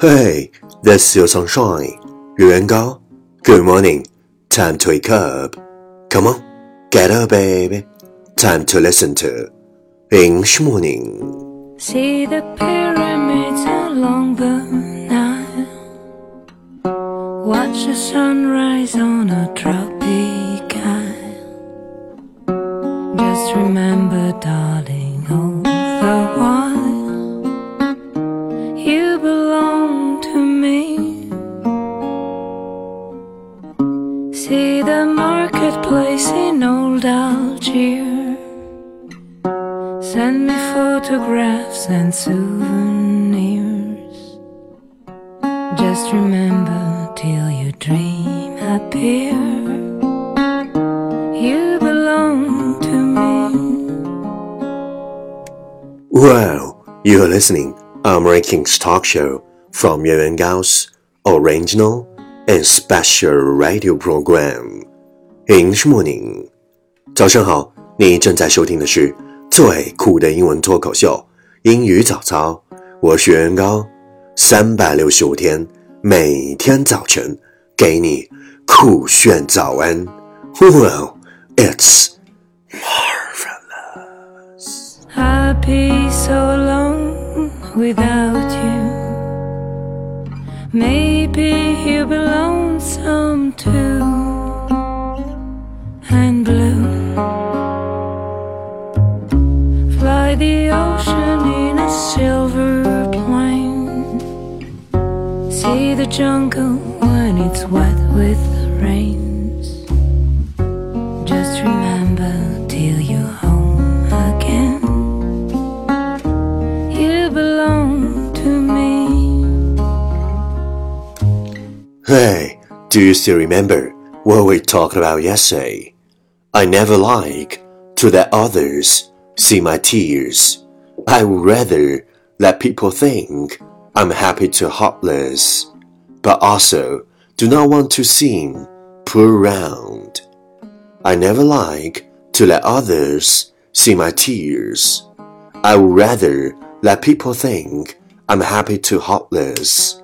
Hey, there's your sunshine. Yuan Gao, good morning. Time to wake up. Come on, get up, baby. Time to listen to English morning. See the pyramids along the Nile. Watch the sunrise on a tropic isle. Just remember, darling. Just remember till your dream appear. You belong to me. Well, you're listening American talk show from Yuan Gao's original and special radio program English Morning. 早上好，你正在收听的是最酷的英文脱口秀英语早操。我是袁高，三百六十五天， 每天早晨给你酷炫早安。Well, it's marvelous. I'd be so alone without you. Maybe you'll be lonesome too. And blue. Fly the ocean in a silver Jungle when it's wet with rains. Just remember till you're home again. You belong to me. Hey, do you still remember what we talked about yesterday? I never like to let others see my tears. I would rather let people think I'm happy to heartless, but also do not want to seem poor round. I never like to let others see my tears. I would rather let people think I'm happy to heartless,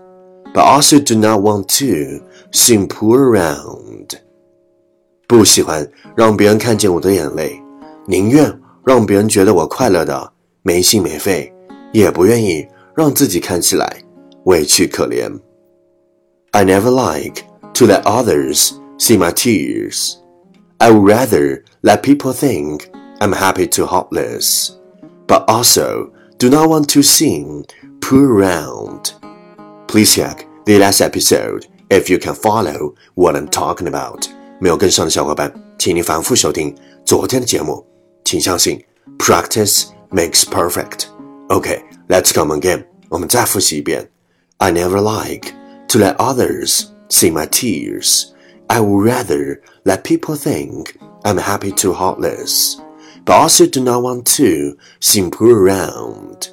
but also do not want to seem poor round. 不喜欢让别人看见我的眼泪，宁愿让别人觉得我快乐的没心没肺，也不愿意让自己看起来委屈可怜。 I never like to let others see my tears. I would rather let people think I'm happy to heartless, but also do not want to seem poor round. Please check the last episode if you can follow what I'm talking about. 没有跟上的小伙伴，请你反复收听昨天的节目。请相信，practice makes perfect. OK, let's come again. 我们再复习一遍。I never like to let others see my tears. I would rather let people think I'm happy to heartless, but also do not want to seem poor around.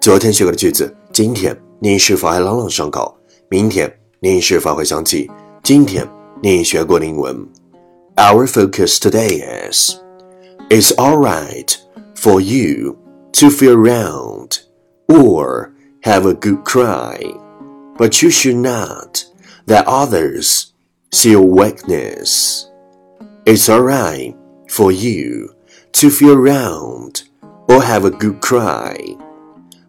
昨天学过的句子，今天你是否还朗朗上口？明天你是否会想起今天你学过的英文？Our focus today is It's alright for you to feel around or have a good cry, but you should not let others see your weakness. It's alright for you to feel around or have a good cry,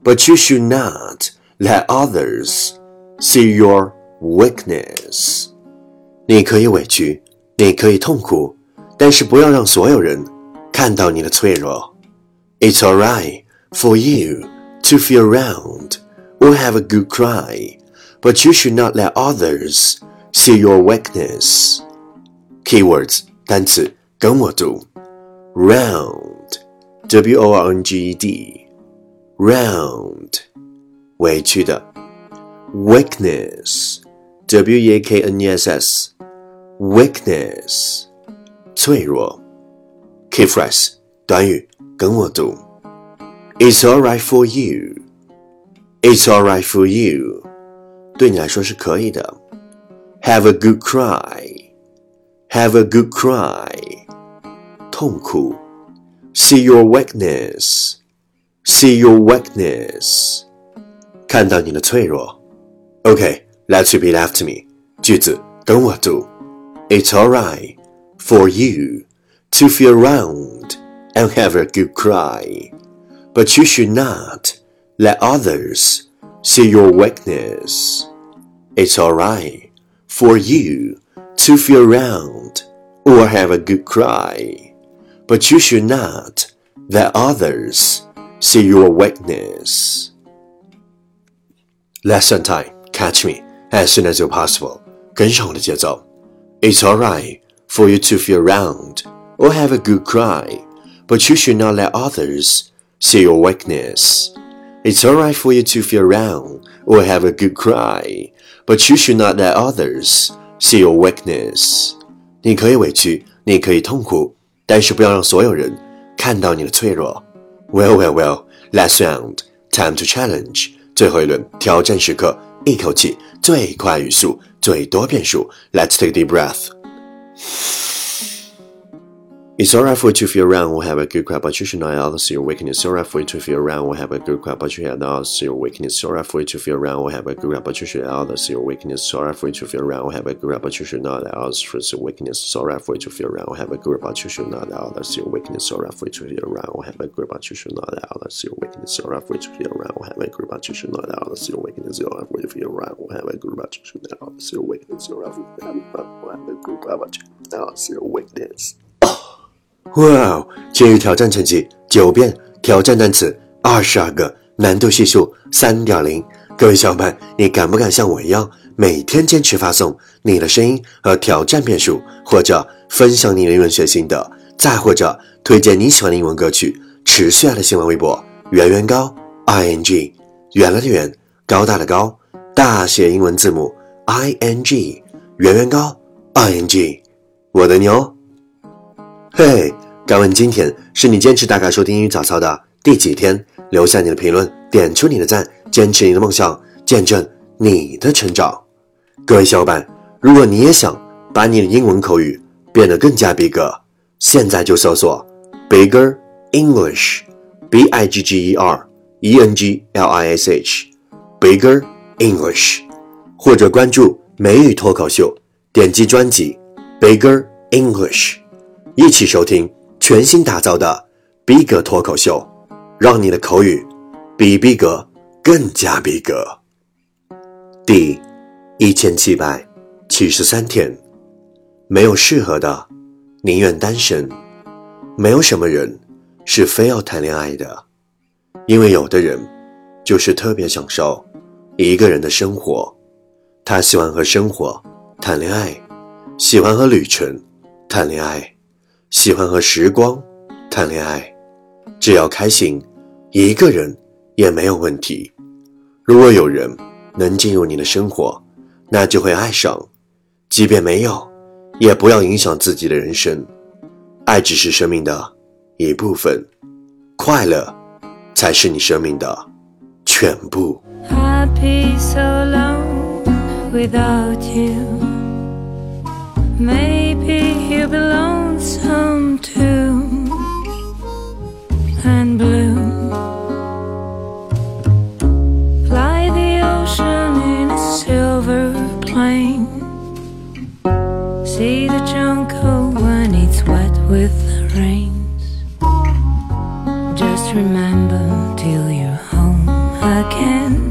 but you should not let others see your weakness. 你可以委屈，你可以痛苦，但是不要让所有人看到你的脆弱。It's alright for you to feel around or have a good cry, but you should not let others see your weakness. Keywords 单词跟我读，round, w o r n g e d, round 委屈的，weakness, w e a k n e s s, weakness 脆弱。Key phrase 短语跟我读，It's alright for you. It's alright for you. 对你来说是可以的。Have a good cry. Have a good cry. 痛苦。See your weakness. See your weakness. 看到你的脆弱， Okay, let's repeat after me. 句子跟我读。It's alright for you to feel around and have a good cry, but you should not let others see your weakness. It's alright for you to feel around or have a good cry, but you should not let others see your weakness. Lesson time. Catch me as soon as you're possible. 跟上我的节奏。It's alright for you to feel around or have a good cry, but you should not let others see your weakness. It's alright for you to feel around or have a good cry, but you should not let others see your weakness. 你可以委屈，你可以痛苦，但是不要让所有人看到你的脆弱。Well, well, well. Last round, time to challenge. 最后一轮挑战时刻，一口气最快语速，最多变数。Let's take a deep breath. It's alright for you to feel around or have a good cry, but you should not see your weakness. It's alright for you to feel around or have a good cry, but you should see your weakness. It's alright for you to feel around or have a good cry, but you should see your weakness. It's alright for you to feel around or have a good cry, but you should not see your weakness. It's alright for you to feel around or have a good cry, but you should not see your weakness. It's alright for you to feel around or have a good cry, but you should not see your weakness. It's alright for you to feel around or have a good cry, but you should not see your weakness. It's alright for you to feel around or have a good cry, but you should not see your weakness. It's alright for you to feel around or have a good cry, but you should not see your weakness. 哇哦！今日挑战成绩九遍，挑战单词二十二个，难度系数三点零。各位小伙伴，你敢不敢像我一样，每天坚持发送你的声音和挑战遍数，或者分享你的英文学心得，再或者推荐你喜欢的英文歌曲？持续爱的新浪微博圆圆高 i n g，圆了的圆，高大的高，大写英文字母 i n g，圆圆高 i n g，我的牛。嘿，敢问今天是你坚持打卡收听英语早操的第几天？留下你的评论，点出你的赞，坚持你的梦想，见证你的成长。各位小伙伴，如果你也想把你的英文口语变得更加逼格，现在就搜索 Bigger English，B I G G E R E N G L I S H，Bigger English，或者关注美语脱口秀，点击专辑 Bigger English。一起收听全新打造的逼格脱口秀，让你的口语比逼格更加逼格。第一千七百七十三天，没有适合的，宁愿单身。没有什么人是非要谈恋爱的，因为有的人就是特别享受一个人的生活。他喜欢和生活谈恋爱，喜欢和旅程谈恋爱。喜欢和时光谈恋爱，只要开心，一个人也没有问题。如果有人能进入你的生活，那就会爱上；即便没有，也不要影响自己的人生。爱只是生命的一部分，快乐才是你生命的全部。Happy so long without you. some too and bloom. Fly the ocean in a silver plane. See the jungle when it's wet with the rains. Just remember till you're home again.